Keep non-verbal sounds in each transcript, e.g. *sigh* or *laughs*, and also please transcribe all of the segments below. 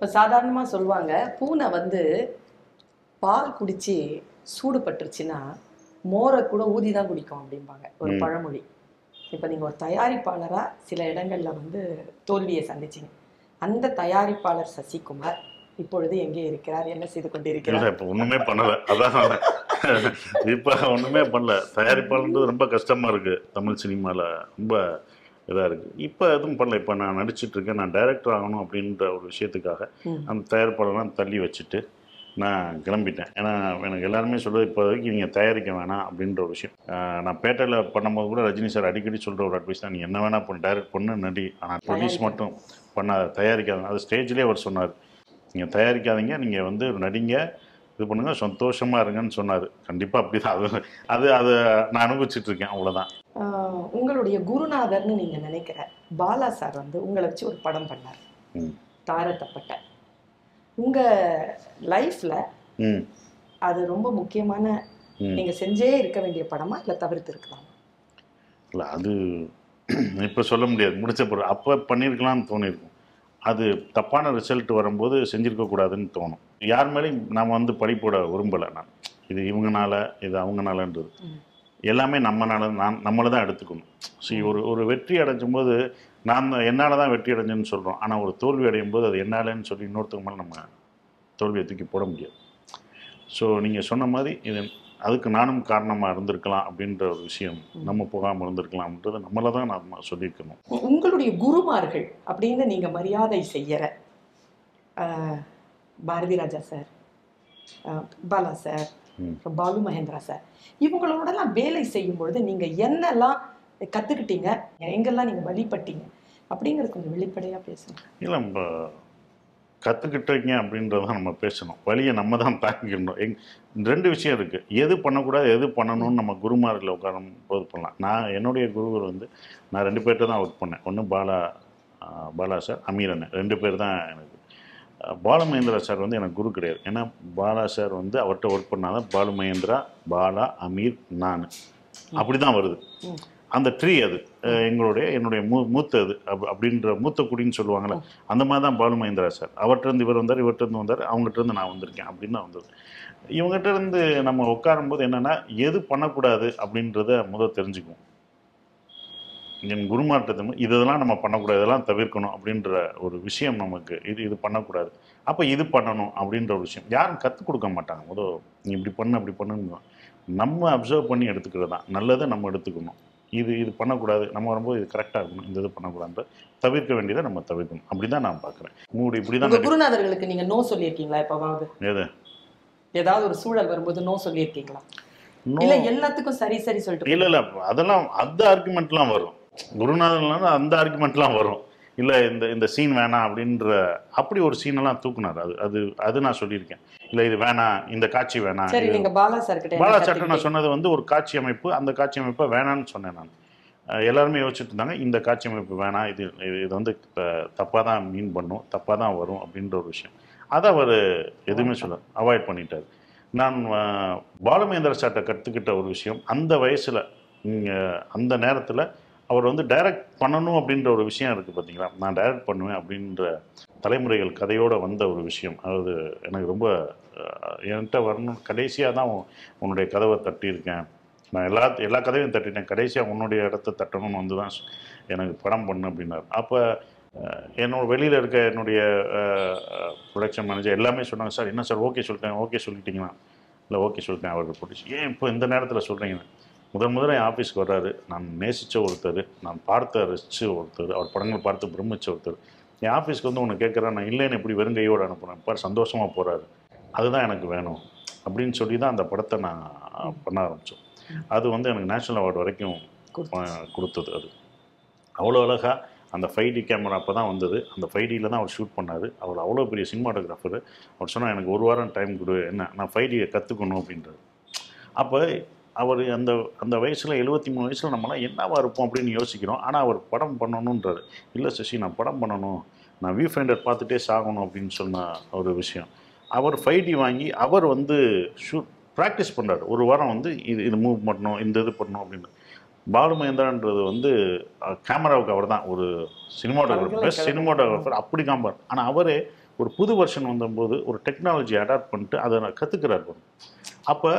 இப்போ சாதாரணமா சொல்லுவாங்க பூனை வந்து பால் குடிச்சு சூடு பட்டுருச்சுன்னா மோரை கூட ஊதி தான் குடிக்கும் அப்படிம்பாங்க ஒரு. பழமொழி. இப்போ நீங்க ஒரு தயாரிப்பாளரா சில இடங்கள்ல வந்து தோல்வியை சந்திச்சீங்க. அந்த தயாரிப்பாளர் சசிகுமார் இப்பொழுது எங்கே இருக்கிறார்? என்ன செய்து கொண்டிருக்கிறார்? இப்போ ஒன்றுமே பண்ணலை. அதான் இப்போ ஒன்றுமே பண்ணல. தயாரிப்பாளன்றது ரொம்ப கஷ்டமாக இருக்குது தமிழ் சினிமாவில் ரொம்ப இதாக இருக்குது இப்போ எதுவும் பண்ணல. இப்போ நான் நடிச்சிட்டு இருக்கேன். நான் டைரக்டர் ஆகணும் அப்படின்ற ஒரு விஷயத்துக்காக. அந்த தயாரிப்பாளர்லாம் தள்ளி வச்சுட்டு நான் கிளம்பிட்டேன். ஏன்னா எனக்கு எல்லாருமே சொல்லுவது இப்போதைக்கு நீங்கள் தயாரிக்க வேணாம் அப்படின்ற ஒரு விஷயம். நான் பேட்டையில் பண்ணும்போது கூட ரஜினி சார் அடிக்கடி சொல்கிற ஒரு அட்வைஸ் தான் நீ என்ன வேணால் பண்ணு. டைரக்ட் பண்ணு நடி. ஆனால் ப்ரொடியூஸ். மட்டும் பண்ணாத. தயாரிக்காத. அது ஸ்டேஜ்லேயே அவர் சொன்னார். நீங்கள் தயாரிக்காதீங்க. நீங்கள் வந்து நடிங்க. இது பண்ணுங்க. சந்தோஷமாக இருங்கன்னு சொன்னார். கண்டிப்பாக அப்படி தான் அது அது அதை நான் அனுபவிச்சுட்டு இருக்கேன். அவ்வளோதான் உங்களுடைய குருநாதர்னு நீங்க நினைக்கிற பாலா சார் வந்து உங்களை வச்சு ஒரு படம் பண்ணார். ம். தாரத்தப்பட்ட. உங்க லைஃப்ல ம். அது ரொம்ப முக்கியமான நீங்க செஞ்சே இருக்க வேண்டிய படமா இல்ல தவிர்த்து இருக்கலாம் இல்லை அது *clears throat* இப்போ சொல்ல முடியாது. முடிச்ச பிறகு அப்போ பண்ணியிருக்கலாம்னு தோணியிருக்கும் அது தப்பான ரிசல்ட் வரும்போது செஞ்சிருக்க கூடாதுன்னு தோணும். யார் மேலேயும் நாம் வந்து படிப்போட விரும்பலை நான். இது இவங்கனால இது அவங்கனாலன்றது. எல்லாமே நம்மனால நான் நம்மளை தான் எடுத்துக்கணும் ஸோ ஒரு ஒரு வெற்றி அடைஞ்சும் போது நான் என்னால் தான் வெற்றி அடைஞ்சேன்னு சொல்கிறோம் ஆனால் ஒரு தோல்வி அடையும் போது அது என்னாலன்னு சொல்லி இன்னொருத்தவங்க மேலே நம்ம தோல்வியை தூக்கி போட முடியாது. ஸோ நீங்கள் சொன்ன மாதிரி இது அதுக்கு நானும் காரணமாக இருந்திருக்கலாம் அப்படின்ற ஒரு விஷயம் நம்ம போகாமல் இருந்திருக்கலாம்ன்றது நம்மளை தான் நாம் சொல்லியிருக்கணும். உங்களுடைய குருமார்கள் அப்படின்னு நீங்க மரியாதை செய்யற ஆஹ், Bharathi Raja sir Bala sir Balu Mahendra sir இவங்களோடலாம் வேலை செய்யும் பொழுது நீங்க என்னெல்லாம் கத்துக்கிட்டீங்க? எங்கெல்லாம் நீங்க வழிபட்டீங்க? அப்படிங்கிறது கொஞ்சம் வெளிப்படையா பேசுங்க. இல்லை நம்ம கற்றுக்கிட்டீங்க அப்படின்றத நம்ம பேசணும். வழியை நம்ம தான் தாக்கிக்கணும் எங் ரெண்டு விஷயம் இருக்குது எது பண்ணக்கூடாது எது பண்ணணும்னு நம்ம குருமாரில் உட்காரும் போது பண்ணலாம். நான் என்னுடைய குருவர் வந்து நான் ரெண்டு பேர்கிட்ட தான் ஒர்க் பண்ணேன். ஒன்று பாலா பாலா சார் அமீர் அண்ணன். ரெண்டு பேர் தான் எனக்கு பாலமகேந்திரா சார் வந்து எனக்கு குரு கிடையாது. ஏன்னா பாலா சார் வந்து அவர்கிட்ட ஒர்க் பண்ணாதான் பாலுமகேந்திரா பாலா அமீர் நான். அப்படி தான் வருது. அந்த ட்ரீ அது. எங்களுடைய என்னுடைய மூ மூத்த அது. அப் அப்படின்ற மூத்த குடின்னு சொல்லுவாங்களே அந்த மாதிரி தான் பாலு மகேந்திரா சார். அவர்கிட்ட இவர் வந்தார் இவர்கிட்ட இருந்து வந்தார் அவங்ககிட்ட இருந்து நான் வந்திருக்கேன் அப்படின்னு தான் வந்தது. இவங்ககிட்ட இருந்து நம்ம உட்காரும்போது என்னன்னா எது பண்ணக்கூடாது அப்படின்றத முதல் தெரிஞ்சுக்குவோம். என் குருமார்கிட்ட இதெல்லாம் நம்ம பண்ணக்கூடாது இதெல்லாம் தவிர்க்கணும் அப்படின்ற ஒரு விஷயம் நமக்கு இது இது பண்ணக்கூடாது. அப்போ இது பண்ணணும் அப்படின்ற ஒரு விஷயம். யாரும் கற்றுக் கொடுக்க மாட்டாங்க. முதல் நீ இப்படி பண்ணு அப்படி பண்ணுங்க. நம்ம அப்சர்வ் பண்ணி எடுத்துக்கிறது தான். நல்லதை நம்ம எடுத்துக்கணும். இது இது பண்ணக்கூடாது. நம்ம வரும்போது இது கரெக்டாக இருக்கணும். இந்த இது பண்ணக்கூடாது தவிர்க்க வேண்டியதை நம்ம தவிர்க்கணும். அப்படி தான் நான் பார்க்குறேன். மூடி இப்படி தான் குருநாதர்களுக்கு நீங்க நோ சொல்லியிருக்கீங்களா எப்பவாவது? எது? ஏதாவது ஒரு சூழல் வரும்போது நோ சொல்லியிருக்கீங்களா. இல்ல எல்லாத்துக்கும் சரி சரி சொல்லிட்டு இல்ல இல்ல. அதெல்லாம் அந்த ஆர்குமெண்ட்லாம் வரும். குருநாதன்லாம் அந்த ஆர்குமெண்ட்லாம் வரும். இல்ல இந்த இந்த சீன் வேணாம் அப்படின்ற அப்படி ஒரு சீனெல்லாம் தூக்குனார். அது அது அது நான் சொல்லியிருக்கேன். இல்ல இது வேணாம் இந்த காட்சி வேணாம். சரி பாலா சார் கிட்ட பாலா என்ன சட்டம் நான்? சொன்னது வந்து ஒரு காட்சி அமைப்பு அந்த காட்சி அமைப்பை வேணாம்னு சொன்னேன் நான். எல்லாருமே யோசிச்சுட்டு இருந்தாங்க இந்த காட்சி அமைப்பு வேணாம் இது இது வந்து தப்பாக தான் மீன் பண்ணும் தப்பாக தான் வரும் அப்படின்ற ஒரு விஷயம். அதை அவர் எதுவுமே சொல்ல அவாய்ட் பண்ணிட்டார். நான் பாலுமேந்திர சாட்டை கற்றுக்கிட்ட ஒரு விஷயம் அந்த வயசில் அந்த நேரத்தில் அவர் வந்து டைரக்ட் பண்ணணும் அப்படின்ற ஒரு விஷயம் இருக்குது பார்த்தீங்களா நான் டைரக்ட் பண்ணுவேன் அப்படின்ற தலைமுறைகள் கதையோடு வந்த ஒரு விஷயம். அதாவது எனக்கு ரொம்ப என்கிட்ட வரணும். கடைசியாக தான் உன்னுடைய கதவை தட்டியிருக்கேன். நான் எல்லா எல்லா கதையும் தட்டிட்டேன். கடைசியாக உன்னுடைய இடத்த தட்டணும்னு வந்து தான் எனக்கு படம் பண்ணு அப்படின்னார். அப்போ என்னோட வெளியில் இருக்க என்னுடைய ப்ரொடக்ஷன் மேனேஜர் எல்லாமே சொன்னாங்க சார் என்ன சார்? ஓகே சொல்லிட்டேன். ஓகே சொல்லிட்டீங்களா? இல்லை ஓகே சொல்லிட்டேன். அவருக்கு போட்டுச்சு. ஏன் இப்போ இந்த நேரத்தில் சொல்கிறீங்கன்னு முதல் முதல்ல என் ஆஃபீஸ்க்கு வர்றாரு. நான் நேசித்த ஒருத்தர் நான் பார்த்த ரசித்த ஒருத்தர் அவர் படங்கள் பார்த்து பிரமிச்ச ஒருத்தர். என் ஆஃபீஸ்க்கு வந்து ஒன்று கேட்குறேன் நான் இல்லைன்னு இப்படி வெறும் கையோடு அனுப்புகிறேன் பார் சந்தோஷமாக போகிறாரு அதுதான் எனக்கு வேணும். அப்படின்னு சொல்லி தான் அந்த படத்தை நான் பண்ண ஆரம்பித்தோம் அது வந்து எனக்கு நேஷனல் அவார்டு வரைக்கும் கொடுத்தது அது. அவ்வளோ அழகாக அந்த ஃபைவ் டி கேமரா அப்போ தான் வந்தது. அந்த ஃபைவ் டியில் தான் அவர் ஷூட் பண்ணார். அவர் அவ்வளோ பெரிய சினிமாட்டோகிராஃபர் அவர் சொன்னால் எனக்கு ஒரு வாரம் டைம் கொடு. என்ன? நான் ஃபைவ் டியை கற்றுக்கணும் அப்படின்றது அப்போ அவர் அந்த அந்த வயசில் எழுபத்தி மூணு வயசில் நம்மளாம் என்னவா இருப்போம் அப்படின்னு யோசிக்கிறோம். ஆனால் அவர் படம் பண்ணணுன்றாரு இல்லை சசி நான் படம் பண்ணணும். நான் வியூ ஃபைண்டர் பார்த்துட்டே சாகணும் அப்படின்னு சொன்ன ஒரு விஷயம். அவர் ஃபைவ் டி வாங்கி அவர் வந்து ஷூட் ப்ராக்டிஸ் பண்ணுறாரு ஒரு வாரம் வந்து இது இது மூவ் பண்ணணும் இந்த இது பண்ணணும் அப்படின்னு. பாலு மகேந்திரான்றது வந்து கேமராவுக்கு அவர் தான். ஒரு சினிமாட்டோகிராஃபர் பெஸ்ட் சினிமாட்டோகிராஃபர். அப்படி காம்பார் ஆனால் அவரே ஒரு புது வருஷன் வந்தபோது ஒரு டெக்னாலஜி அடாப்ட் பண்ணிட்டு அதை கற்றுக்கிறார் பாருங்க அப்போ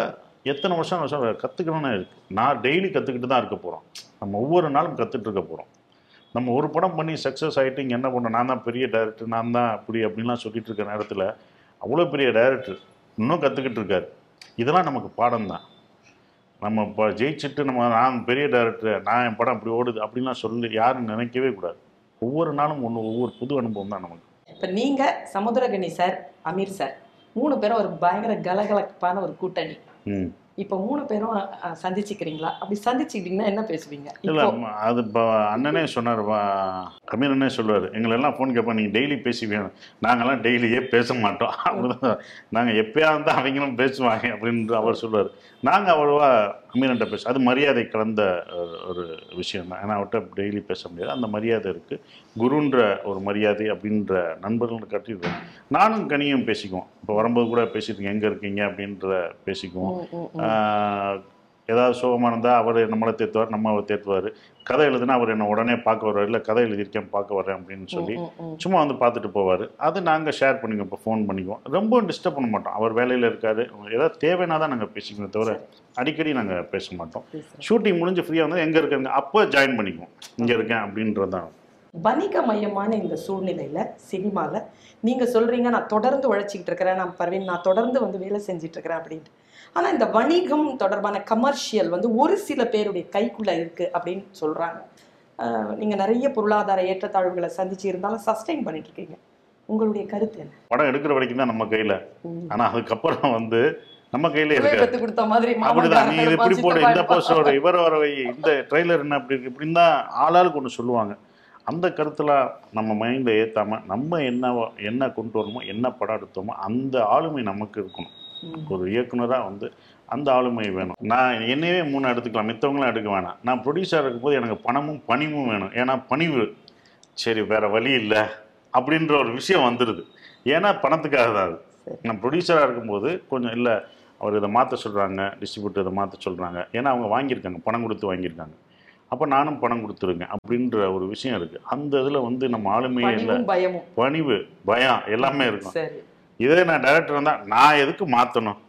எத்தனை வருஷம் வருஷம் கற்றுக்கணும்னு இருக்கு. நான் டெய்லி கற்றுக்கிட்டு தான் இருக்க போகிறோம் நம்ம ஒவ்வொரு நாளும் கற்றுட்டு இருக்க போகிறோம் நம்ம ஒரு படம் பண்ணி சக்ஸஸ் ஆகிட்டு இங்கே என்ன பண்ணோம்? நான் தான் பெரிய டைரக்டர் நான் தான் அப்படி அப்படின்லாம் சொல்லிட்டு இருக்க நேரத்தில் அவ்வளோ பெரிய டைரக்டர் இன்னும் கற்றுக்கிட்டு இருக்காரு. இதெல்லாம் நமக்கு பாடம் தான். நம்ம இப்போ ஜெயிச்சுட்டு நம்ம நான் பெரிய டைரக்டர் நான் என் படம் அப்படி ஓடுது அப்படின்லாம் சொல்லி யாரும் நினைக்கவே கூடாது. ஒவ்வொரு நாளும் ஒன்று ஒவ்வொரு புது அனுபவம் தான் நமக்கு. இப்போ நீங்கள் சமுத்திரகணி சார் அமீர் சார் மூணு பேரும் ஒரு பயங்கர கலகலப்பான ஒரு கூட்டணி. இப்ப மூணு பேரும் சந்திச்சுக்கிறீங்களா? அப்படி சந்திச்சுக்கிட்டீங்கன்னா என்ன பேசுவீங்க? இல்லை அது இப்போ அண்ணனே சொன்னார் அண்ணே சொல்லுவார்? எங்களெல்லாம் ஃபோன் கேட்போம் நீங்கள் டெய்லி பேசி வேணும் நாங்கள்லாம் டெய்லியே பேச மாட்டோம். *laughs* அப்படிதான் நாங்கள் எப்பயாவது தான் அவங்களும் பேசுவாங்க அப்படின்னு அவர் சொல்லுவார். நாங்கள் அவ்வளோவா அமீரன்ட்ட பேச அது மரியாதை கலந்த ஒரு- விஷயம் தான். ஏன்னா அவர்கிட்ட டெய்லி பேச முடியாது. அந்த மரியாதை இருக்குது குருன்ற ஒரு மரியாதை அப்படின்ற நண்பர்கள் கட்டிடுவோம் நானும் கனியும் பேசிக்குவோம். இப்போ வரும்போது கூட பேசிட்டு எங்கே இருக்கீங்க? அப்படின்ற பேசிக்குவோம். ஏதாவது சோகமாக இருந்தால் அவர் நம்மளை தேத்துவார் நம்ம அவர் தேத்துவார். கதை எழுதுனா அவர் என்ன உடனே பார்க்க வருவார் இல்லை கதை எழுதியிருக்கேன் பார்க்க வரேன் அப்படின்னு சொல்லி. சும்மா வந்து பார்த்துட்டு போவார். அது நாங்கள் ஷேர் பண்ணிக்குவோம் இப்போ ஃபோன் பண்ணிக்குவோம். ரொம்ப டிஸ்டர்ப் பண்ண மாட்டோம். அவர் வேலையில் இருக்காரு. ஏதாவது தேவைன்னா தான் நாங்கள் பேசிக்குவோம் தவிர அடிக்கடி நாங்கள் பேச மாட்டோம். ஷூட்டிங் முடிஞ்சு ஃப்ரீயாக வந்து எங்கே இருக்காங்க? அப்போ ஜாயின் பண்ணிக்குவோம். இங்கே இருக்கேன் அப்படின்றது தான். வணிக மையமான இந்த சூழ்நிலையில சினிமால நீங்க சொல்றீங்க நான் தொடர்ந்து உழைச்சிக்கிட்டு இருக்கிறேன். நான் பர்வீன் நான் தொடர்ந்து வந்து வேலை செஞ்சுட்டு இருக்கிறேன் அப்படின்ட்டு. ஆனா இந்த வணிகம் தொடர்பான கமர்ஷியல் வந்து ஒரு சில பேருடைய கைக்குள்ள இருக்கு அப்படின்னு சொல்றாங்க. ஆஹ் நீங்க நிறைய பொருளாதார ஏற்றத்தாழ்வுகளை சந்திச்சு இருந்தாலும் சஸ்டெயின் பண்ணிட்டு இருக்கீங்க. உங்களுடைய கருத்து என்ன? படம் எடுக்கிற வரைக்கும் தான் நம்ம கையில். ஆனால் அதுக்கப்புறம் வந்து நம்ம கையிலே பெத்து கொடுத்த மாதிரி அப்படிதான். நீ இது இப்படி போடு இந்த போஸ்டரோட இவர வர வை இந்த ட்ரெய்லர் என்ன அப்படி இருக்கு இப்படின்னு தான் ஆளாளுக்கு ஒன்று சொல்லுவாங்க. அந்த கருத்துல நம்ம மைண்டில் ஏத்தாம நம்ம என்ன என்ன கொண்டு வரணுமோ என்ன படம் எடுத்தோமோ அந்த ஆளுமை நமக்கு இருக்கணும். ஒரு இயக்குனராக வந்து அந்த ஆளுமை வேணும். நான் என்னையவே மூணு எடுத்துக்கலாம். மித்தவங்களும் எடுக்க வேணாம். நான் ப்ரொடியூசர் இருக்கும்போது எனக்கு பணமும் பணிவும் வேணும். ஏன்னா பணிவு. சரி வேற வழி இல்லை. அப்படின்ற ஒரு விஷயம் வந்துடுது ஏன்னா பணத்துக்காக தான் அது. நான் ப்ரொடியூசராக இருக்கும்போது கொஞ்சம் இல்லை அவர் இதை மாற்ற சொல்கிறாங்க டிஸ்ட்ரிபியூட்டர் இதை மாற்ற சொல்கிறாங்க ஏன்னா அவங்க வாங்கியிருக்காங்க பணம் கொடுத்து வாங்கியிருக்காங்க. அப்போ நானும் பணம் கொடுத்துருங்க அப்படின்ற ஒரு விஷயம் இருக்குது அந்த இதில் வந்து நம்ம ஆளுமையே இல்லை. பயமும். பணிவு பயம் எல்லாமே இருக்கும். இதே நான் டைரக்டர் இருந்தால் நான் எதுக்கு மாற்றணும்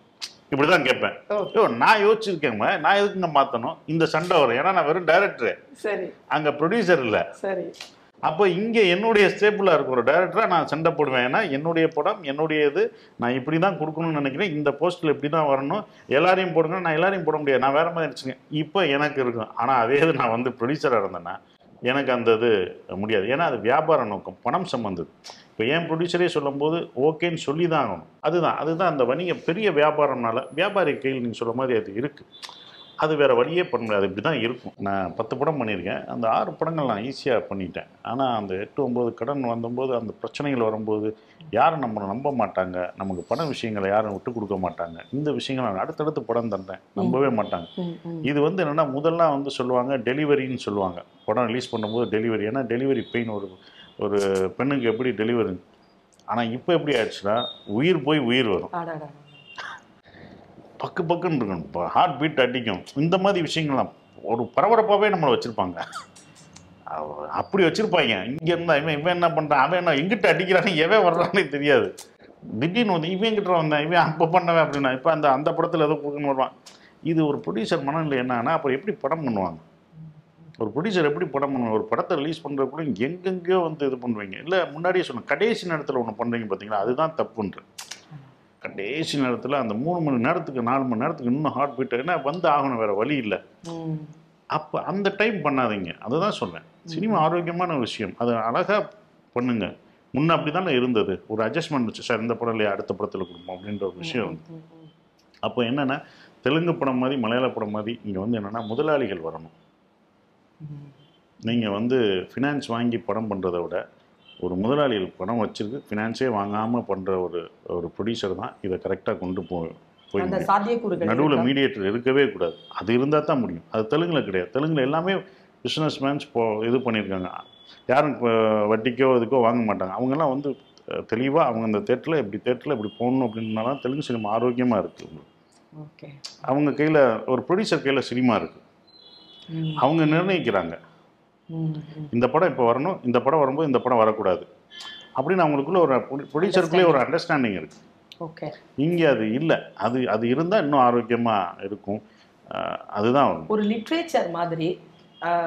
இப்படி தான் கேட்பேன் ஐயோ நான் யோசிச்சிருக்கேங்க நான் எதுக்குங்க மாற்றணும் இந்த சண்டை வரும். ஏன்னா நான் வெறும் டைரக்டரு சரி. அங்கே ப்ரொடியூசர் இல்லை. சரி. அப்போ இங்கே என்னுடைய ஸ்டேப்பிளாக இருக்க ஒரு டைரக்டராக நான் சண்டை போடுவேன். ஏன்னா என்னுடைய படம் என்னுடைய இது நான் இப்படி தான் கொடுக்கணும்னு நினைக்கிறேன். இந்த போஸ்ட்டில் இப்படி தான் வரணும். எல்லாரையும் போடுங்க. நான் எல்லாரையும் போட முடியாது. நான் வேற மாதிரி நினச்சிங்க இப்போ எனக்கு இருக்கும். ஆனால் அதே இது நான் வந்து ப்ரொடியூசராக இருந்தேன்னா எனக்கு அந்த இது முடியாது. ஏன்னா அது வியாபார நோக்கம் பணம் சம்மந்தது இப்போ ஏன் ப்ரொடியூசரே சொல்லும்போது ஓகேன்னு சொல்லி தான் ஆகணும். அதுதான் அதுதான் அந்த வணிக பெரிய வியாபாரம்னால வியாபாரி கையில் நீங்கள் சொல்ல மாதிரி அது இருக்குது அது வேற வழியே பண்ண முடியாது. இப்படி தான் இருக்கும். நான் பத்து படம் பண்ணியிருக்கேன். அந்த ஆறு படங்கள் நான் ஈஸியாக பண்ணிட்டேன். ஆனால் அந்த எட்டு ஒம்பது கடன் வந்தபோது அந்த பிரச்சனைகள் வரும்போது யாரும் நம்மளை நம்ப மாட்டாங்க. நமக்கு பண விஷயங்களை யாரும் விட்டு கொடுக்க மாட்டாங்க. இந்த விஷயங்களை நான் அடுத்தடுத்து படம் தந்தேன். நம்பவே மாட்டாங்க. இது வந்து என்னென்னா முதல்ல வந்து சொல்லுவாங்க டெலிவரின்னு சொல்லுவாங்க. படம் ரிலீஸ் பண்ணும்போது டெலிவரி. ஏன்னா டெலிவரி பெயின் ஒரு ஒரு பெண்ணுக்கு எப்படி டெலிவரி? ஆனால் இப்போ எப்படி ஆயிடுச்சுன்னா உயிர் போய் உயிர் வரும். பக்கு பக்குன்னு இருக்கணும். இப்போ ஹார்ட் பீட் அடிக்கும். இந்த மாதிரி விஷயங்கள்லாம் ஒரு பரபரப்பாகவே நம்மளை வச்சுருப்பாங்க. அப்படி வச்சுருப்பாங்க. இங்கே இருந்தால் இவன் இவன் என்ன பண்ணுறான் அவன் என்ன எங்கிட்ட அடிக்கிறான்னு எவன் வர்றானே தெரியாது. திடீர்னு வந்து இவன் கிட்ட வந்தேன்? இவன் அப்போ பண்ணவன் அப்படின்னா இப்போ அந்த அந்த படத்தில் ஏதோ கொடுக்கணும் வருவான். இது ஒரு ப்ரொடியூசர் மனநிலை என்னன்னா அப்புறம் எப்படி படம் பண்ணுவாங்க? ஒரு ப்ரொடியூசர் எப்படி படம் பண்ணுவாங்க? ஒரு படத்தை ரிலீஸ் பண்ணுறதுக்குள்ள எங்கெங்கேயோ வந்து இது பண்ணுவீங்க. இல்லை முன்னாடியே சொன்ன கடைசி நேரத்தில் ஒன்று பண்ணுறீங்க பார்த்தீங்களா அதுதான் தப்புன்ற கடைசி நேரத்தில் அந்த மூணு மணி நேரத்துக்கு நாலு மணி நேரத்துக்கு இன்னும் ஹார்ட் பீட் ஏன்னா வந்து ஆகணும் வேற வழி இல்லை. அப்போ அந்த டைம் பண்ணாதீங்க. அதுதான் சொல்றேன். சினிமா ஆரோக்கியமான விஷயம். அதை அழகாக பண்ணுங்க. முன்ன அப்படி தானே இருந்தது. ஒரு அட்ஜஸ்ட்மெண்ட் வச்சு சார் இந்த படம் இல்லையா? அடுத்த படத்தில் கொடுப்போம். அப்படின்ற ஒரு விஷயம். ம். அப்போ என்னென்னா தெலுங்கு படம் மாதிரி மலையாள படம் மாதிரி இங்கே வந்து என்னென்னா முதலாளிகள் வரணும். நீங்கள் வந்து ஃபினான்ஸ் வாங்கி படம் பண்ணுறதை விட ஒரு முதலாளிகள் படம் வச்சிருக்கு ஃபினான்ஸே வாங்காமல் பண்ணுற ஒரு ஒரு ப்ரொடியூசர் தான் இதை கரெக்டாக கொண்டு போ போய் நடுவில்? மீடியேட்டர் இருக்கவே கூடாது. அது இருந்தால் தான் முடியும். அது தெலுங்குல கிடையாது. தெலுங்குல எல்லாமே பிஸ்னஸ் மேன்ஸ் போ இது பண்ணியிருக்காங்க. யாரும் இப்போ வட்டிக்கோ இதுக்கோ வாங்க மாட்டாங்க. அவங்கெல்லாம் வந்து தெளிவாக அவங்க அந்த தேட்டரில் இப்படி தேட்டரில் இப்படி போகணும் அப்படின்னாலாம் தெலுங்கு சினிமா ஆரோக்கியமாக இருக்குது ஓகே. அவங்க கையில் ஒரு ப்ரொடியூசர் கையில் சினிமா இருக்குது அவங்க நிர்ணயிக்கிறாங்க. இந்த படம் இப்போ வரணும் இந்த படம் வரும்போது இந்த படம் வரக்கூடாது. அப்படின்னு அவங்களுக்குள்ள ஒரு ப்ரொடியூசருக்குள்ளே ஒரு அண்டர்ஸ்டாண்டிங் இருக்குது ஓகே இங்கே அது இல்லை. அது அது இருந்தால் இன்னும் ஆரோக்கியமாக இருக்கும். அதுதான். ஒரு லிட்ரேச்சர் மாதிரி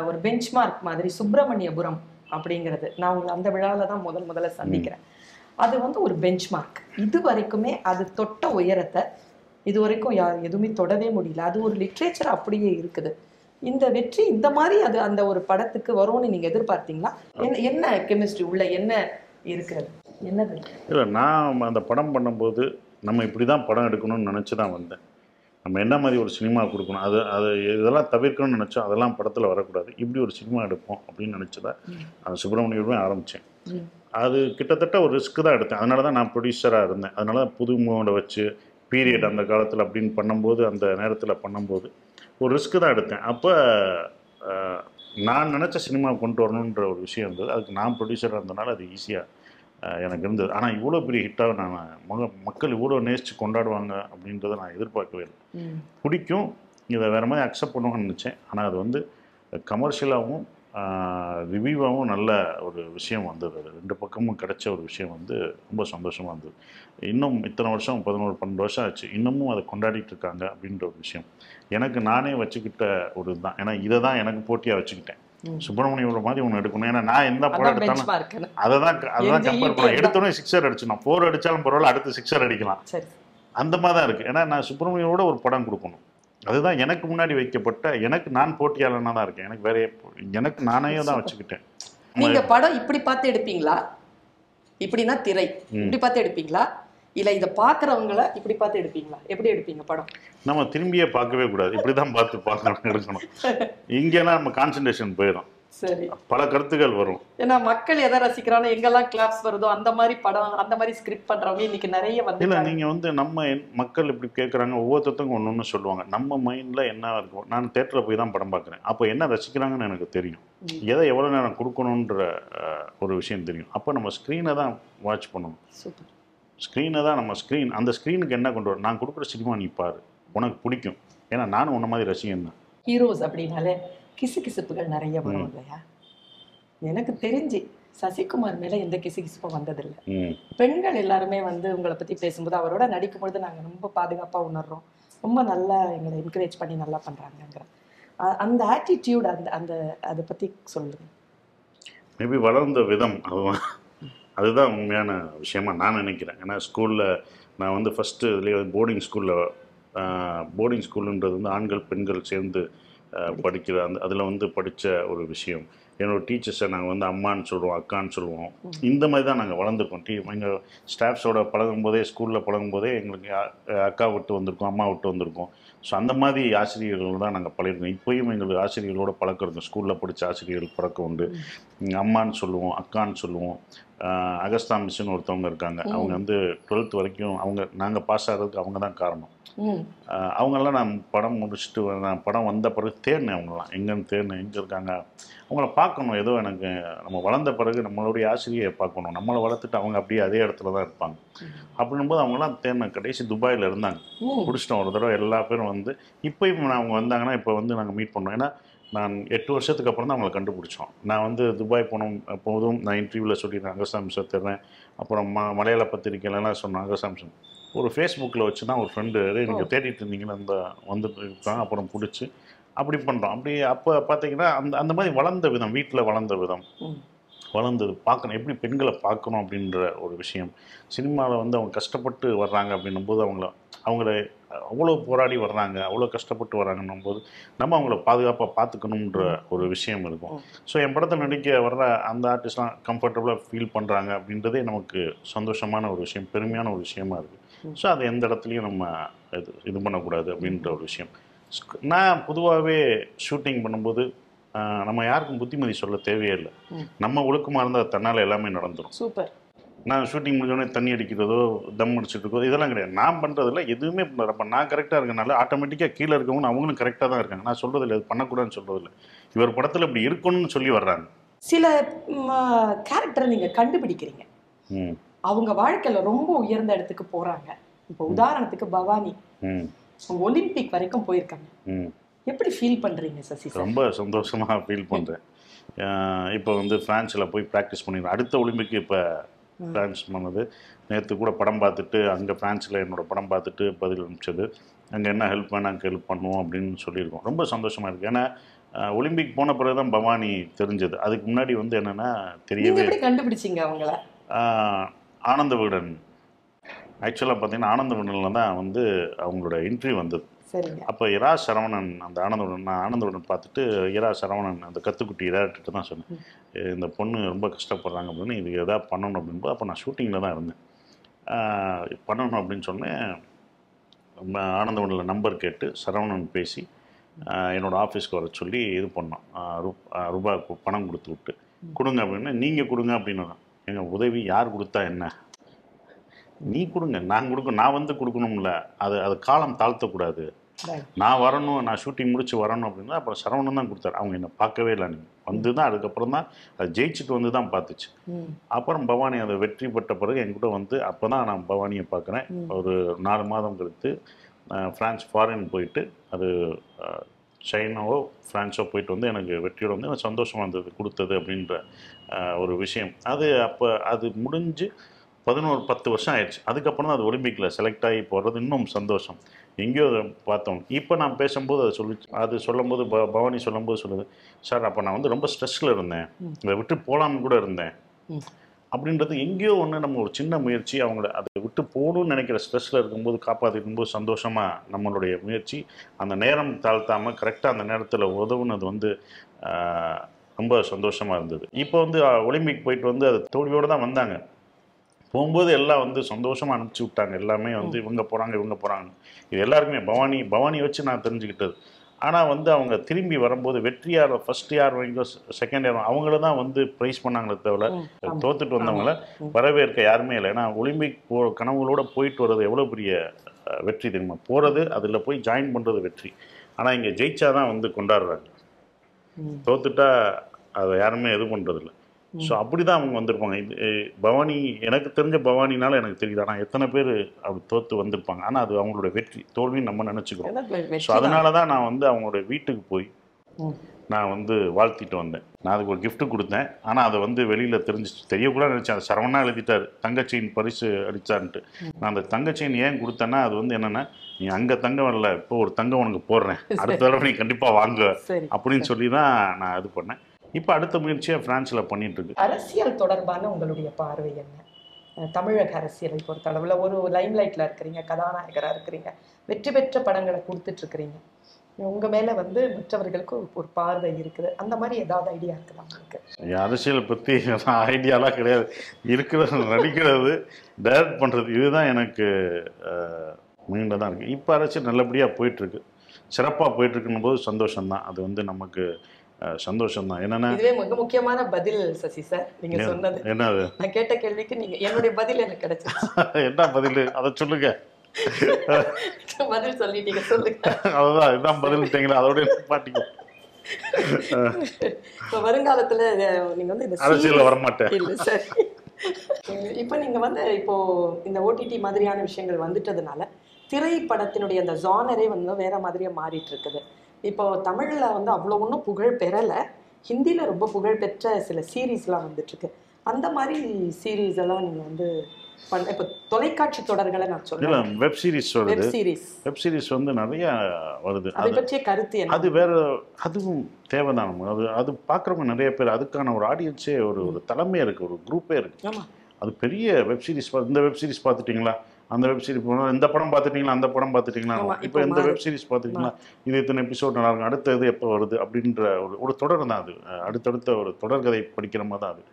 ஒரு பெஞ்ச்மார்க் மாதிரி சுப்பிரமணியபுரம் அப்படிங்கிறது. நான் உங்களை அந்த விழாவில் தான் முதல் முதல்ல சந்திக்கிறேன். அது வந்து ஒரு பெஞ்ச்மார்க் இது வரைக்குமே அது தொட்ட உயரத்தை இது வரைக்கும் யார் எதுவுமே தொடவே முடியல. அது ஒரு லிட்ரேச்சர் அப்படியே இருக்குது. இந்த வெற்றி இந்த மாதிரி அது அந்த ஒரு படத்துக்கு வரும்னு நீங்க எதிர்பார்த்தீங்களா? என்ன என்ன கெமிஸ்ட்ரி உள்ள என்ன இருக்கிறது? என்னது இல்லை நான் அந்த படம் பண்ணும்போது நம்ம இப்படி தான் படம் எடுக்கணும்னு நினச்சி தான் வந்தேன். நம்ம என்ன மாதிரி ஒரு சினிமா கொடுக்கணும்? அது அது இதெல்லாம் தவிர்க்கணும்னு நினச்சோம் அதெல்லாம் படத்தில் வரக்கூடாது. இப்படி ஒரு சினிமா எடுப்போம் அப்படின்னு நினச்சி தான் அந்த சுப்பிரமணியமே ஆரம்பித்தேன். அது கிட்டத்தட்ட ஒரு ரிஸ்க் தான் எடுத்தேன். அதனால தான் நான் ப்ரொடியூசராக இருந்தேன். அதனால தான் புது மூவோட வச்சு பீரியட் அந்த காலத்தில் அப்படின்னு பண்ணும்போது அந்த நேரத்தில் பண்ணும்போது ஒரு ரிஸ்க் தான் எடுத்தேன். அப்போ நான் நினச்ச சினிமா கொண்டு வரணுன்ற ஒரு விஷயம் இருந்தது. அதுக்கு நான் ப்ரொடியூசராக இருந்தனால அது ஈஸியாக எனக்கு இருந்தது. ஆனால் இவ்வளோ பெரிய ஹிட்டாக நான் மக மக்கள் இவ்வளோ நேசித்து கொண்டாடுவாங்க அப்படின்றத நான் எதிர்பார்க்கவே இல்லை. பிடிக்கும். இதை வேறு மாதிரி அக்செப்ட் பண்ணுவாங்கன்னு நினச்சேன். ஆனால் அது வந்து கமர்ஷியலாகவும் ரிவ்யூவாகவும் நல்ல ஒரு விஷயம் வந்தது. அது ரெண்டு பக்கமும் கிடைச்ச ஒரு விஷயம் வந்து ரொம்ப சந்தோஷமாக இருந்தது. இன்னும் இத்தனை வருஷம் பதினோரு பன்னெண்டு வருஷம் ஆச்சு. இன்னமும் அதை கொண்டாடிட்டு இருக்காங்க அப்படின்ற ஒரு விஷயம். எனக்கு நானே வச்சுக்கிட்ட ஒரு இதுதான். ஏன்னா இதை தான் எனக்கு போட்டியாக வச்சுக்கிட்டேன். சுப்பிரமணியோட மாதிரி ஒன்று எடுக்கணும். ஏன்னா நான் எந்த படம் எடுத்தாலும் அதை தான் அதை தான் கம்பேர் பண்ண. எடுத்தோடனே சிக்ஸர் அடிச்சிடணும் ஃபோர் அடித்தாலும் பரவாயில்ல அடுத்து சிக்ஸர் அடிக்கலாம். அந்த மாதிரி தான் இருக்குது ஏன்னா நான் சுப்பிரமணியோட ஒரு படம் கொடுக்கணும். அதுதான் எனக்கு முன்னாடி வைக்கப்பட்ட எனக்கு நான் போட்டியாளனாக தான் இருக்கேன். எனக்கு வேற எனக்கு நானே தான் வச்சுக்கிட்டேன். நீங்க படம் இப்படி பார்த்து எடுப்பீங்களா? இப்படின்னா திரை. இப்படி பார்த்து எடுப்பீங்களா? இல்ல இத பாக்குறவங்கள இப்படி பார்த்து எடுப்பீங்களா? எப்படி எடுப்பீங்க படம்? நம்ம திரும்பியே பார்க்கவே கூடாது. இப்படி தான் பார்த்து பார்க்கணும் எடுக்கணும். *laughs* இங்கேனா நம்ம கான்சன்ட்ரேஷன் போயிடும் சரி. பல கருத்துக்கள் வரும். ஏன்னா மக்கள் எதை ரசிக்கிறானோ எங்கெல்லாம் கிளாப்ஸ் வருதோ அந்த மாதிரி படம் அந்த மாதிரி ஸ்கிரிப்ட் பண்றவங்க இன்னைக்கு நிறைய வந்து இல்லை நீங்கள் வந்து நம்ம மக்கள் இப்படி கேட்குறாங்க ஒவ்வொருத்தருக்கும் ஒன்று ஒன்று சொல்லுவாங்க. நம்ம மைண்டில் என்ன இருக்கும் நான் தேட்டரில் போய் தான் படம் பார்க்குறேன். அப்போ என்ன ரசிக்கிறாங்கன்னு எனக்கு தெரியும். எதை எவ்வளோ நேரம் கொடுக்கணுன்ற ஒரு விஷயம் தெரியும். அப்போ நம்ம ஸ்க்ரீனை தான் வாட்ச் பண்ணணும். ஸ்க்ரீனை தான் நம்ம ஸ்க்ரீன் அந்த ஸ்க்ரீனுக்கு என்ன கொண்டு வரும் நான் கொடுக்குற சினிமா நீ பாரு. உனக்கு பிடிக்கும். ஏன்னா நானும் உன்ன மாதிரி ரசிகன் தான். ஹீரோஸ் அப்படின்னாலே கிசுகிசுப்புகள் நிறைய வரும் இல்லையா? எனக்கு தெரிஞ்சு சசிகுமார் மேல எந்த கிசுகிசுப்பும் வந்ததில்லை. பெண்கள் எல்லாருமே வந்து உங்களை பத்தி பேசும்போது அவரோட நடிக்கும் பொழுது நாங்க ரொம்ப பாதுகாப்பா உணர்றோம். ரொம்ப நல்லா எங்களை என்கரேஜ் பண்ணி நல்லா பண்றாங்கங்கிற. அ- அந்த ஆட்டிடியூட் அந்த அந்த அதை பத்தி சொல்லுங்க. மேபி வளர்ந்த விதம் அதுதான் அதுதான் உண்மையான விஷயமா நான் நினைக்கிறேன். ஏன்னா ஸ்கூலில் நான் வந்து ஃபஸ்ட்டு இதுலேயே போர்டிங் ஸ்கூலில் போர்டிங் ஸ்கூலுன்றது வந்து ஆண்கள் பெண்கள் சேர்ந்து படிக்கிற அந்த அதில் வந்து படித்த ஒரு விஷயம். என்னோட டீச்சர்ஸை நாங்கள் வந்து அம்மான்னு சொல்லுவோம் அக்கான்னு சொல்லுவோம். இந்த மாதிரி தான் நாங்கள் வளர்ந்துருக்கோம். டீ எங்கள் ஸ்டாஃப்ஸோட பழகும் போதே ஸ்கூலில் பழகும் போதே எங்களுக்கு அக்கா விட்டு வந்திருக்கோம் அம்மா விட்டு வந்திருக்கோம். ஸோ அந்த மாதிரி ஆசிரியர்கள் தான் நாங்கள் பழகிருக்கோம். இப்போயும் எங்களுக்கு ஆசிரியர்களோட பழக்கம் இருக்கும் ஸ்கூலில் படித்த ஆசிரியர்கள் பழக்கம் உண்டு. அம்மான்னு சொல்லுவோம் அக்கான்னு சொல்லுவோம். அகஸ்தா மிஸ்ன்னு ஒருத்தவங்க இருக்காங்க. அவங்க வந்து டுவெல்த் வரைக்கும் அவங்க நாங்கள் பாஸ் ஆகிறதுக்கு அவங்க தான் காரணம். அவங்கெல்லாம் நான் படம் முடிச்சுட்டு நான் படம் வந்த பிறகு தேடினேன் அவங்களாம் எங்கேன்னு தேடினேன் எங்கே இருக்காங்க? அவங்கள பார்க்கணும். ஏதோ எனக்கு நம்ம வளர்ந்த பிறகு நம்மளுடைய ஆசிரியை பார்க்கணும். நம்மளை வளர்த்துட்டு அவங்க அப்படியே அதே இடத்துல தான் இருப்பாங்க. அப்படின்னும்போது அவங்களாம் தேடின கடைசி துபாயில் இருந்தாங்க. பிடிச்சிட்டோம். ஒரு தடவை எல்லா பேரும் வந்து இப்போயும் அவங்க வந்தாங்கன்னா இப்போ வந்து நாங்கள் மீட் பண்ணோம் ஏன்னா நான் எட்டு வருஷத்துக்கு அப்புறம் தான் அவங்களை கண்டுபிடிச்சோம். நான் வந்து துபாய் போனோம் போதும் நான் இன்டர்வியூவில் சொல்லியிருந்தேன் அகசாம்சம் தர்றேன் அப்புறம் ம மலையாள பத்திரிக்கையிலலாம் சொன்னேன் அகசாம்சம் ஒரு ஃபேஸ்புக்கில் வச்சு தான் ஒரு ஃப்ரெண்டு நீங்கள் தேடிட்டு இருந்தீங்கன்னு அந்த வந்துட்டு இருக்காங்க அப்புறம் பிடிச்சி அப்படி பண்ணுறோம் அப்படி அப்போ பார்த்தீங்கன்னா அந்த அந்த மாதிரி வளர்ந்த விதம் வீட்டில் வளர்ந்த விதம். வளர்ந்தது பார்க்கணும் எப்படி பெண்களை பார்க்கணும் அப்படின்ற ஒரு விஷயம். சினிமாவில் வந்து அவங்க கஷ்டப்பட்டு வர்றாங்க அப்படின்னும் போது அவங்கள அவங்கள அவ்வளோ போராடி வர்றாங்க அவ்வளோ கஷ்டப்பட்டு வர்றாங்கன்னும் போது நம்ம அவங்கள பாதுகாப்பாக பார்த்துக்கணுன்ற ஒரு விஷயம் இருக்கும். ஸோ என் படத்தில் நடிக்க வர்ற அந்த ஆர்டிஸ்ட்லாம் கம்ஃபர்டபுளாக ஃபீல் பண்ணுறாங்க அப்படின்றதே நமக்கு சந்தோஷமான ஒரு விஷயம் பெருமையான ஒரு விஷயமா இருக்குது ஸோ அதை எந்த இடத்துலையும் நம்ம இது இது பண்ணக்கூடாது அப்படின்ற ஒரு விஷயம். நான் பொதுவாகவே ஷூட்டிங் பண்ணும்போது நம்ம யாருக்கும் புத்திமதி சொல்ல தேவையே இல்லை. நம்ம ஒழுக்கமாக இருந்தால் தன்னால் எல்லாமே நடந்துடும் சூப்பர். நான் ஷூட்டிங் முடிஞ்சோடனே தண்ணி அடிக்கிறதோ தம் அடிச்சிட்டு இருக்கோ இதெல்லாம் கிடையாது. நான் பண்ணுறதில்ல எதுவுமே பண்ணல அப்போ நான் கரெக்டாக இருக்கனால ஆட்டோமேட்டிக்காக கீழே இருக்கவங்க அவங்களும் கரெக்டாக தான் இருக்காங்க. நான் சொல்கிறதில்ல இது பண்ணக்கூடாதுன்னு சொல்கிறதில்ல இவர் படத்தில் இப்படி இருக்கணும்னு சொல்லி வர்றாங்க. சில கேரக்டரை நீங்க கண்டுபிடிக்கிறீங்க. ம். அவங்க வாழ்க்கையில ரொம்ப உயர்ந்த இடத்துக்கு போறாங்க. இப்போ உதாரணத்துக்கு பவானி. ஒலிம்பிக் வரைக்கும் போயிருக்காங்க. ம். எப்படி ஃபீல் பண்றீங்க சசி ரொம்ப சந்தோஷமாக ஃபீல் பண்ணுறேன் இப்போ வந்து ஃப்ரான்ஸில் போய் ப்ராக்டிஸ் பண்ணிடுறேன் அடுத்த ஒலிம்பிக் இப்போ பிரான்ஸ் பண்ணது நேற்று கூட படம் பார்த்துட்டு அங்கே பிரான்ஸில் என்னோட படம் பார்த்துட்டு பதில் அனுப்பிச்சது. அங்கே என்ன ஹெல்ப் வேணும் அங்கே ஹெல்ப் பண்ணுவோம் அப்படின்னு சொல்லியிருக்கோம். ரொம்ப சந்தோஷமாக இருக்குது ஏன்னா ஒலிம்பிக் போன பிறகு தான் பவானி தெரிஞ்சது. அதுக்கு முன்னாடி வந்து என்னென்னா தெரியவே கண்டுபிடிச்சீங்க அவங்கள? ஆனந்த விகடன். ஆக்சுவலாக பார்த்தீங்கன்னா ஆனந்த விகடனில் தான் வந்து அவங்களோட இன்டர்வியூ வந்தது. சரிங்க. அப்போ இரா சரவணன் அந்த ஆனந்த விகடன் நான் ஆனந்த விகடன் பார்த்துட்டு இரா சரவணன் அந்த கத்துக்குட்டி இதாகிட்டு தான் சொன்னேன். "ஏ, இந்த பொண்ணு ரொம்ப கஷ்டப்படுறாங்க அப்படின்னு இது எதாவது பண்ணணும் அப்படின்போது அப்போ நான் ஷூட்டிங்கில் தான் இருந்தேன். பண்ணணும் அப்படின்னு சொன்னேன். ம- ஆனந்த விகடனில் நம்பர் கேட்டு சரவணன் பேசி ஆஹ் என்னோட ஆஃபீஸ்க்கு வர சொல்லி இது பண்ணோம். ரூ- ஆஹ் ரூபாய் கு- பணம் கொடுத்து விட்டு. கொடுங்க அப்படின்னு நீங்கள் கொடுங்க அப்படின்னு எங்கள் உதவி யார் கொடுத்தா என்ன? நீ கொடுங்க நான் கொடுக்க நான் வந்து கொடுக்கணும்ல. அது அது காலம் தாழ்த்தக்கூடாது. நான் வரணும் நான் ஷூட்டிங் முடிச்சு வரணும் அப்படின்னா அப்புறம் சரவணன் தான் கொடுத்தாரு. அவங்க என்னை பார்க்கவே இல்லை நீ வந்து தான் அதுக்கப்புறம் தான் அதை ஜெயிச்சுட்டு வந்து தான் பார்த்துச்சு. அப்புறம் பவானி அதை வெற்றி பெற்ற பிறகு என்கிட்ட வந்து அப்போ தான் நான் பவானியை பார்க்குறேன். ஒரு நாலு மாதம் கழித்து அஹ், பிரான்ஸ் ஃபாரின் போயிட்டு அது சைனாவோ ஃப்ரான்ஸோ போயிட்டு வந்து எனக்கு வெற்றியோட வந்து எனக்கு சந்தோஷமாக இருந்தது கொடுத்தது அப்படின்ற ஒரு விஷயம். அது அப்போ அது முடிஞ்சு பதினோரு பத்து வருஷம் ஆயிடுச்சு. அதுக்கப்புறம் தான் அது ஒலிம்பிக்கில் செலக்ட் ஆகி போகிறது இன்னும் சந்தோஷம். எங்கேயோ அதை பார்த்தோம். இப்போ நான் பேசும்போது அதை சொல்லி அது சொல்லும்போது ப பவானி சொல்லும்போது சொல்லுது சார் அப்போ நான் வந்து ரொம்ப ஸ்ட்ரெஸ்ஸில் இருந்தேன். இதை விட்டு போகலான்னு கூட இருந்தேன். அப்படின்றது எங்கேயோ ஒன்று நம்ம ஒரு சின்ன முயற்சி அவங்கள அதை விட்டு போகணும்னு நினைக்கிற ஸ்ட்ரெஸ்ஸில் இருக்கும்போது காப்பாற்றிக்கும்போது சந்தோஷமாக நம்மளுடைய முயற்சி அந்த நேரம் தாழ்த்தாமல் கரெக்டாக அந்த நேரத்தில் உதவுனது வந்து ரொம்ப சந்தோஷமாக இருந்தது. இப்போ வந்து ஒலிம்பிக் போயிட்டு வந்து அது தோல்வியோடு தான் வந்தாங்க. போகும்போது எல்லாம் வந்து சந்தோஷமாக அனுப்பிச்சி விட்டாங்க. எல்லாமே வந்து இவங்க போகிறாங்க இவங்க போகிறாங்க இது எல்லாருக்குமே பவானி பவானி வச்சு நான் தெரிஞ்சுக்கிட்டது. ஆனால் வந்து அவங்க திரும்பி வரும்போது வெற்றி யார் ஃபர்ஸ்ட் யார் வாங்கிக்கோ செகண்ட் யார் அவங்கள தான் வந்து ப்ரைஸ் பண்ணாங்களே தவிர. தோத்துட்டு வந்தவங்கள. வரவேற்க யாருமே இல்லை. ஏன்னா ஒலிம்பிக் போ கனவுகளோட போயிட்டு வர்றது எவ்வளோ பெரிய வெற்றி தெரியுமா? போகிறது அதில் போய் ஜாயின் பண்ணுறது வெற்றி. ஆனால் இங்கே ஜெயிச்சாதான் வந்து கொண்டாடுறாங்க. தோத்துட்டா அதை யாருமே இது பண்ணுறதில்ல ஸோ அப்படி தான் அவங்க வந்திருப்பாங்க. இது பவானி எனக்கு தெரிஞ்ச பவானினால எனக்கு தெரியுது. ஆனால் எத்தனை பேர் அப்படி தோத்து வந்திருப்பாங்க. ஆனால் அது அவங்களோட வெற்றி தோல்வின்னு நம்ம நினச்சிக்கிறோம். ஸோ. அதனால தான். நான் வந்து அவங்களோட வீட்டுக்கு போய். நான் வந்து வாழ்த்திட்டு வந்தேன். நான் அதுக்கு ஒரு gift கொடுத்தேன். ஆனால் அதை வந்து வெளியில் தெரிஞ்சிச்சு. தெரியக்கூட நினச்சேன். அது சரவணா எழுதிட்டார். தங்கச்சியின் பரிசு அடித்தான்ட்டு நான் அந்த தங்கச்சியின் ஏன் கொடுத்தேன்னா அது வந்து என்னென்னா நீ அங்கே தங்கம் வரல. இப்போ ஒரு தங்கம் உனக்கு போடுறேன். அடுத்த தடவை நீ கண்டிப்பாக வாங்க அப்படின்னு சொல்லி தான் நான் இது பண்ணேன். இப்போ அடுத்த முயற்சியை ஃப்ரான்ஸில் பண்ணிட்டு இருக்கு அரசியல் தொடர்பான உங்களுடைய பார்வை என்ன? தமிழக அரசியலை பொறுத்த அளவில் ஒரு லைம் லைட்டில் இருக்கிறீங்க கதாநாயகராக இருக்கிறீங்க வெற்றி பெற்ற படங்களை கொடுத்துட்டு இருக்கிறீங்க உங்க மேல வந்து மற்றவர்களுக்கு ஒரு- பார்வை இருக்குது. அந்த மாதிரி ஏதாவது ஐடியா இருக்குதா உங்களுக்கு? அரசியலை பற்றி ஐடியாலாம் கிடையாது. இருக்கிறது நடிக்கிறது டைரக்ட் பண்ணுறது இதுதான் எனக்கு மைண்டில் தான் இருக்குது இப்போ அரசியல் நல்லபடியாக போயிட்டுருக்கு சிறப்பாக போயிட்டுருக்குன்னும் போது சந்தோஷம்தான். அது வந்து நமக்கு அஹ், சந்தோஷம்தான். என்னென்னா இதுவே மிக முக்கியமான பதில் சசி சார். நீங்க சொன்னது. என்னது? நான் கேட்ட கேள்விக்கு நீங்க என்னுடைய பதில் எனக்கு கிடைச்சிருச்சு. *laughs* என்ன பதில்? அதை சொல்லுங்க. *laughs* பதில் சொல்லிட்டீங்க சொல்லுங்க. அதுதான் இதுதான் பதில்ட்டீங்களா அதோட பாட்டிக்கும் *laughs* இப்போ வருங்காலத்துல நீங்க வந்து இந்த அரசியலில் வரமாட்டேன். இல்ல சரி. இப்போ நீங்க வந்து இப்போ இந்த ஓடிடி மாதிரியான விஷயங்கள் வந்துட்டதுனால திரைப்படத்தினுடைய அந்த ஜானரே வந்து வேற மாதிரியா மாறிட்டு இருக்குது. இப்போ தமிழ்ல வந்து அவ்வளோ ஒன்றும் புகழ் பெறல. ஹிந்தில ரொம்ப புகழ் பெற்ற சில சீரீஸ்லாம் வந்துட்டு இருக்கு அந்த மாதிரி சீரீஸ் எல்லாம் நீங்க வந்து பண்ண இப்போ தொலைக்காட்சி தொடர்களை நான் சொல்றேன். Web series web series web series வந்து நிறைய வருது. அதை பற்றிய கருத்து என்ன? அது வேற அதுவும் தேவைதான். அது அது பார்க்குறவங்க நிறைய பேர் அதுக்கான ஒரு ஆடியன்ஸே ஒரு ஒரு தலைமையே இருக்குது ஒரு குரூப்பே இருக்குது அது பெரிய வெப் சீரிஸ் இந்த வெப் சீரிஸ் பார்த்துட்டீங்களா? அந்த வெப் சீரிஸ் இந்த படம் பார்த்துட்டீங்களா? அந்த படம் பார்த்துட்டீங்களா? இப்போ இந்த வெப் சீரிஸ் பார்த்துட்டீங்களா? இது இத்தனை எபிசோட் நல்லா இருக்கும்? அடுத்த இது எப்போ வருது? அப்படின்ற ஒரு ஒரு தொடர் தான் அது. அடுத்தடுத்த ஒரு தொடர்கதை படிக்கிற மாதிரி தான் அது.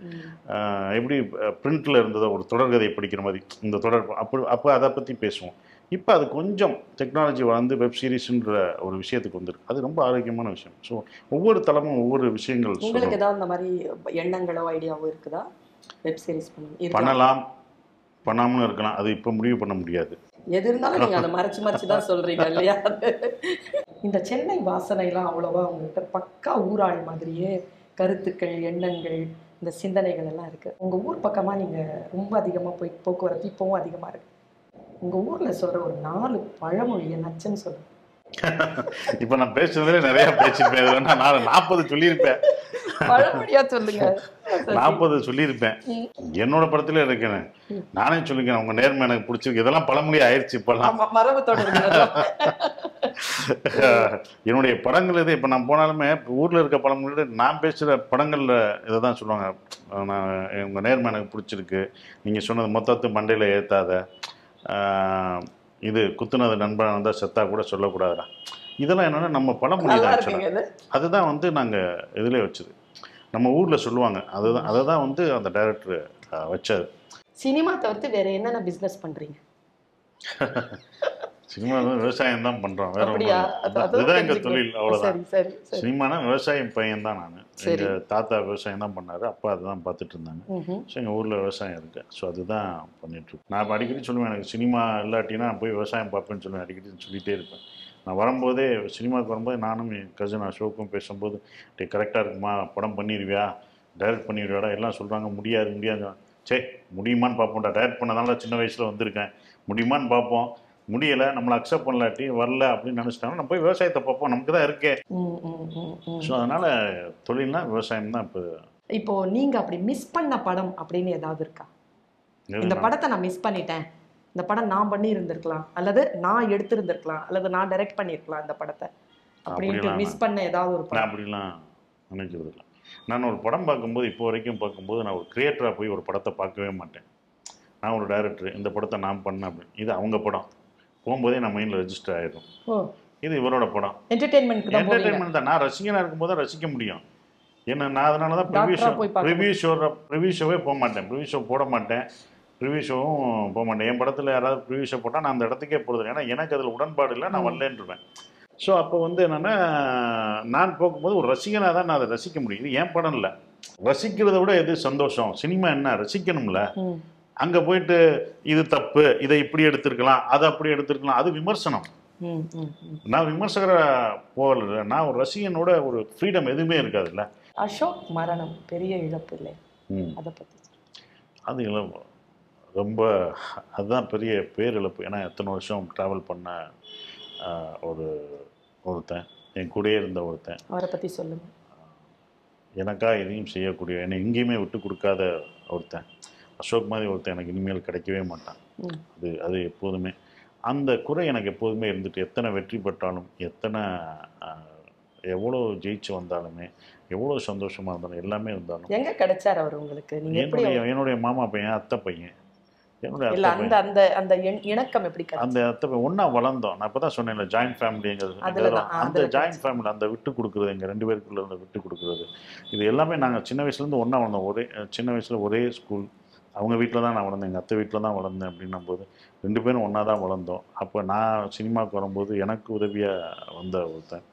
எப்படி பிரிண்ட்ல இருந்ததோ ஒரு தொடர்கதை படிக்கிற மாதிரி இந்த தொடர் அப்போ அப்போ அதை பற்றி பேசுவோம். இப்போ அது கொஞ்சம் டெக்னாலஜி வளர்ந்து வெப் சீரிஸ்ன்ற ஒரு விஷயத்துக்கு வந்துருக்கு. அது ரொம்ப ஆரோக்கியமான விஷயம். ஸோ ஒவ்வொரு தளமும் ஒவ்வொரு விஷயங்கள் உங்களுக்கு ஏதாவது இந்த மாதிரி எண்ணங்களோ ஐடியாவோ இருக்குதா? வெப் சீரிஸ் பண்ண பண்ணலாம். பண்ணாமலும் இருக்கலாம். அது இப்போ முடிவு பண்ண முடியாது. எது இருந்தாலும் நீங்க அதை மறைச்சு மறைச்சு தான் சொல்றீங்க இல்லையா? இந்த சென்னை வாசனைலாம் அவ்வளவா உங்ககிட்ட பக்கா ஊராள் மாதிரியே கருத்துக்கள் எண்ணங்கள் இந்த சிந்தனைகள் எல்லாம் இருக்கு. உங்க ஊர் பக்கமா நீங்க ரொம்ப அதிகமா போய் போக்குவரத்து இப்பவும் அதிகமா இருக்கு. உங்க ஊர்ல சொல்ற ஒரு நாலு பழமொழியை நச்சுன்னு சொல்லுங்க. *laughs* இப்போ நான் பேசுனதுல நிறைய பேசியிருப்பேன். நான் நாற்பது சொல்லியிருப்பேன். பழமொழியா சொல்லுங்க. நாற்பது சொல்லியிருப்பேன். என்னோட படத்துல இருக்கிறேன் நானே சொல்லிக்கிறேன். உங்க நேர்மை எனக்கு பிடிச்சிருக்கு. இதெல்லாம் பழமொழி ஆயிடுச்சு இப்பெல்லாம். *laughs* என்னுடைய படங்கள் இது. இப்போ நான் போனாலுமே ஊர்ல இருக்க படங்களோட நான் பேசுகிற படங்கள்ல இதை தான் சொல்லுவாங்க. நான் உங்க நேர்மை எனக்கு பிடிச்சிருக்கு. நீங்க சொன்னது மொத்தத்து மண்டையில ஏத்தாத. ஆஹ், இது குத்துனது நண்பன் வந்தால் செத்தா கூட சொல்லக்கூடாதுடா. இதெல்லாம் என்னன்னா நம்ம பழமொழி தான் அதுதான் வந்து நாங்க இதுல வச்சது. நம்ம ஊர்ல சொல்லுவாங்க. அதுதான் அதை தான் வந்து அந்த டைரக்டர் வச்சது சினிமா தவிர்த்து வேற என்னென்ன பிசினஸ் பண்றீங்க? *laughs* சினிமா விவசாயம் தான் பண்றோம். வேற அதுதான் எங்க. தொழில் அவ்வளவுதான். சினிமானா விவசாயம் பையன் தான் நான். எங்க தாத்தா விவசாயம் தான் பண்ணாரு. அப்பா அதுதான் பார்த்துட்டு இருந்தாங்க. ஸோ எங்கள் ஊரில் விவசாயம் இருக்கு. ஸோ அதுதான் பண்ணிட்டு இருக்கோம். நான் இப்ப அடிக்கடி சொல்லுவேன் எனக்கு சினிமா இல்லாட்டினா போய் விவசாயம் பார்ப்பேன்னு சொல்லுவேன். அடிக்கடி சொல்லிட்டே இருப்பேன். நான் வரும்போதே சினிமாவுக்கு வரும்போது நானும் என் கசின் அசோக்கும் பேசும்போது டே கரெக்டாக இருக்குமா? படம் பண்ணிடுவியா டைரக்ட் பண்ணிடுவியாடா எல்லாம் சொல்கிறாங்க முடியாது முடியாது சே முடியுமான்னு பார்ப்போம்டா. டைரக்ட் பண்ணதால சின்ன வயசில் வந்திருக்கேன். முடியுமான்னு பார்ப்போம். முடியலை நம்மளை அக்செப்ட் பண்ணலாட்டி வரல அப்படின்னு நினச்சிட்டாங்க நம்ம போய் விவசாயத்தை பார்ப்போம். நமக்கு தான் இருக்கே. ஸோ அதனால் தொழில்னா விவசாயம் தான் இப்போ. இப்போ நீங்க அப்படி மிஸ் பண்ண படம் அப்படின்னு ஏதாவது இருக்கா? இந்த படத்தை நான் மிஸ் பண்ணிட்டேன். இந்த படம் நான் பண்ணி இருந்திருக்கலாம் அல்லது நான் எடுத்திருந்திருக்கலாம் அல்லது நான் டைரக்ட் பண்ணியிருக்கலாம் இந்த படத்தை. அப்படின்ட்டு மிஸ் பண்ண ஏதாவது ஒரு படம். அப்படிலாம் இல்லை நான் ஒரு படம் பார்க்கும்போது இப்போ வரைக்கும் பார்க்கும்போது நான் ஒரு கிரியேட்டராக போய் ஒரு படத்தை பார்க்கவே மாட்டேன். நான் ஒரு டைரக்டர் இந்த படத்தை நான் பண்ணேன் அப்படின்னு இது அவங்க படம். போகும்போதே நான் மைண்டில் ரெஜிஸ்டர் ஆயிடும். ஓ. இது இவரோட படம். போவீங்க. என்டர்டைன்மெண்ட் தான். நான் ரசிகனாக இருக்கும்போது ரசிக்க முடியும். ஏன்னா நான் அதனால தான் preview show preview show preview ஷோவே போக மாட்டேன். ப்ரிவியூ ஷோ போட மாட்டேன். ப்ரிவியூ ஷோவும் போக மாட்டேன். என் படத்தில் யாராவது ப்ரிவியூ ஷோ போட்டால் நான் அந்த இடத்துக்கே போகிறது ஏன்னா எனக்கு அதில் உடன்பாடு இல்லை. நான் ம். வரலன்றுவேன். ஸோ அப்போ வந்து என்னென்னா நான் போகும்போது ஒரு ரசிகனாக தான் நான் அதை ரசிக்க முடியும். இது என் படம் இல்லை. ரசிக்கிறத விட எது சந்தோஷம்? சினிமா என்ன? ரசிக்கணும்ல. அங்கே போயிட்டு இது தப்பு இதை இப்படி எடுத்திருக்கலாம் அதை அப்படி எடுத்திருக்கலாம். அது விமர்சனம். நான் விமர்சகரை போகல. நான் ஒரு ரசிகனோட ஒரு ஃப்ரீடம் எதுவுமே இருக்காதுல்ல. அசோக் மரணம் பெரிய இழப்பு இல்லை. அதை சொல்லுங்க. அது இழப்பு. ரொம்ப அதுதான் பெரிய பேரிழப்பு. ஏன்னா எத்தனை வருஷம் ட்ராவல் பண்ண ஒரு ஒருத்தன் என் கூடயே இருந்த ஒருத்தன். அவரை பத்தி சொல்லுங்க. எனக்கா எதையும் செய்யக்கூடிய என்னை எங்கேயுமே விட்டு கொடுக்காத ஒருத்தன். அசோக் மாதிரி ஒருத்தன் எனக்கு இனிமேல் கிடைக்கவே மாட்டான். அது அது எப்போதுமே. அந்த குறை எனக்கு எப்போதுமே இருந்துட்டு எத்தனை வெற்றி பெற்றாலும் எத்தனை எவ்வளோ ஜெயிச்சு வந்தாலுமே எவ்வளோ சந்தோஷமா இருந்தாலும் எல்லாமே இருந்தாலும். எங்க கிடைச்சார் அவர் உங்களுக்கு? என்னுடைய என்னுடைய மாமா பையன் அத்தை பையன். இல்ல அந்த அந்த அந்த இண- இணக்கம் எப்படி அந்த ஒன்றா வளர்ந்தோம். நான் இப்போ தான் சொன்னேன்ல ஜாயின்ட் ஃபேமிலிங்கிறது அந்த ஜாயின்ட் ஃபேமிலி அந்த விட்டு கொடுக்குறது எங்கள் ரெண்டு பேருக்குள்ள இருந்த விட்டு கொடுக்குறது. இது எல்லாமே நாங்கள் சின்ன வயசுலேருந்து ஒன்றா வளர்ந்தோம். ஒரே சின்ன வயசில் ஒரே ஸ்கூல் அவங்க வீட்டில் தான் நான் வளர்ந்தேன். எங்கள் அத்தை வீட்டில் தான் வளர்ந்தேன் அப்படின்னும் போது ரெண்டு பேரும் ஒன்றா தான் வளர்ந்தோம். அப்போ நான் சினிமாவுக்கு வரும்போது எனக்கு உதவியாக வந்த ஒருத்தன்.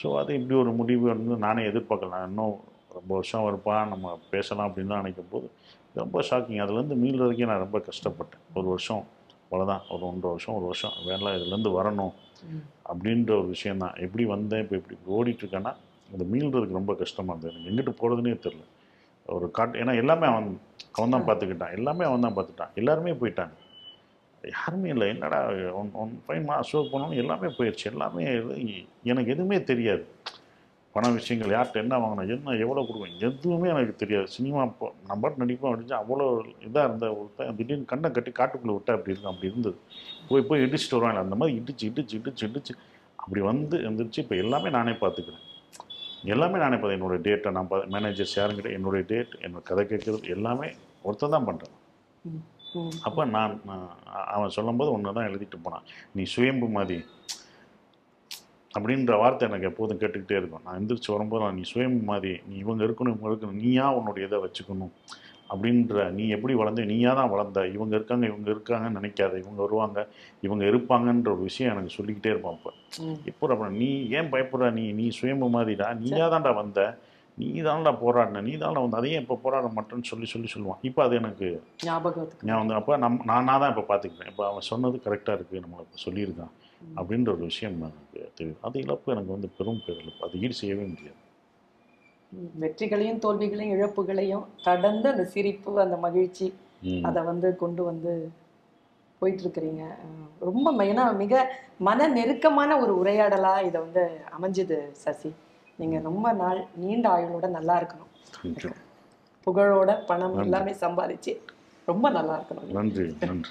ஸோ அது இப்படி ஒரு முடிவு வந்து நானே எதிர்பார்க்கல. நான் இன்னும் ரொம்ப வருஷம் இருப்பான் நம்ம பேசலாம் அப்படின்னு தான் நினைக்கும் போது ரொம்ப ஷாக்கிங் அதுலேருந்து மீள்றதுக்கே நான் ரொம்ப கஷ்டப்பட்டேன். ஒரு வருஷம் அவ்வளோதான் ஒரு ஒன்றரை வருஷம் ஒரு வருஷம். வேலை இதுலேருந்து வரணும். அப்படின்ற ஒரு விஷயந்தான் எப்படி வந்தேன் இப்போ இப்படி ஓடிட்டு இருக்கேன்னா அந்த மீள்றதுக்கு ரொம்ப கஷ்டமாக இருந்தது. எனக்கு எங்கிட்டு போகிறதுனே தெரில ஒரு காட் ஏன்னா எல்லாமே அவன் அவன் தான் பார்த்துக்கிட்டான் எல்லாமே அவன் தான் பார்த்துட்டான் எல்லாருமே போயிட்டாங்க. யாருமே இல்லை. என்னடா ஒன் ஒன் ஃபைவ் மா அசோக் பண்ணணும் எல்லாமே போயிடுச்சு எல்லாமே எனக்கு எதுவுமே தெரியாது. பண விஷயங்கள் யார்கிட்ட என்ன வாங்கணும் என்ன எவ்வளோ கொடுக்கணும் எதுவுமே எனக்கு தெரியாது. சினிமா இப்போ நம்பர் நடிப்போம் அப்படின்னு அவ்வளோ இதாக இருந்த ஒருத்தன் திடீர்னு கண்ணை கட்டி காட்டுக்குள்ளே விட்டா அப்படி இருக்கும் அப்படி இருந்தது. போய் போய் இடிச்சுட்டு வருவாங்க அந்த மாதிரி இடிச்சு இடிச்சு இடிச்சு இடிச்சு. அப்படி வந்து எந்திரிச்சு இப்போ எல்லாமே நானே பார்த்துக்கிறேன். எல்லாமே நானே பார்த்து என்னோட டேட்டை நான் மேனேஜர்ஸ் யாருங்கிட்ட என்னுடைய டேட் என்னோட கதை கேட்குறது எல்லாமே ஒருத்தன் தான் பண்ணுறேன். அப்போ நான் நான் அவன் சொல்லும்போது ஒன்று தான் எழுதிட்டு போனான். நீ சுயம்பு மாதிரி அப்படின்ற வார்த்தை எனக்கு எப்போதும் கேட்டுக்கிட்டே இருக்கும். நான் எந்திரிச்சு வரும்போது நான் நீ சுயம்பு மாதிரி நீ இவங்க இருக்கணும் இவங்க இருக்கணும் நீயா உன்னுடைய இதை வச்சுக்கணும். அப்படின்ற நீ எப்படி வளர்ந்த நீயா தான் வளர்ந்த இவங்க இருக்காங்க இவங்க இருக்காங்கன்னு நினைக்காத இவங்க வருவாங்க இவங்க இருப்பாங்கன்ற ஒரு விஷயம் எனக்கு சொல்லிக்கிட்டே இருப்பான். இப்போ அப்புறம் நீ ஏன் பயப்படுற நீ நீ சுயம்பு மாதிரிடா நீயா தான்டா வந்த நீ தான்டா போராடின நீ தான்டா வந்து அதையும் இப்போ போராட மாட்டேன்னு சொல்லி சொல்லி சொல்லுவான். இப்போ அது எனக்கு நான் வந்து அப்போ நம் நானாக தான் இப்போ பார்த்துக்கிறேன் இப்போ அவன் சொன்னது கரெக்டாக இருக்குது நம்மளை இப்போ சொல்லியிருக்கான். அப்படின்ற ஒரு விஷயம் எனக்கு தெரியும் அது இழப்பு எனக்கு வந்து பெரும் பேரிழப்பு. அது ஈடு செய்யவே முடியாது. வெற்றிகளையும் தோல்விகளையும் இழப்புகளையும் கடந்து அந்த சிரிப்பு அந்த மகிழ்ச்சி. அதை வந்து கொண்டு வந்து போயிட்டு இருக்கிறீங்க ரொம்ப ஏன்னா மிக மன நெருக்கமான ஒரு உரையாடலா இதை வந்து அமைஞ்சுது சசி. நீங்க ரொம்ப நாள் நீண்ட ஆயுளோட நல்லா இருக்கணும். புகழோட பணம் எல்லாமே சம்பாதிச்சு ரொம்ப நல்லா இருக்கணும். நன்றி நன்றி.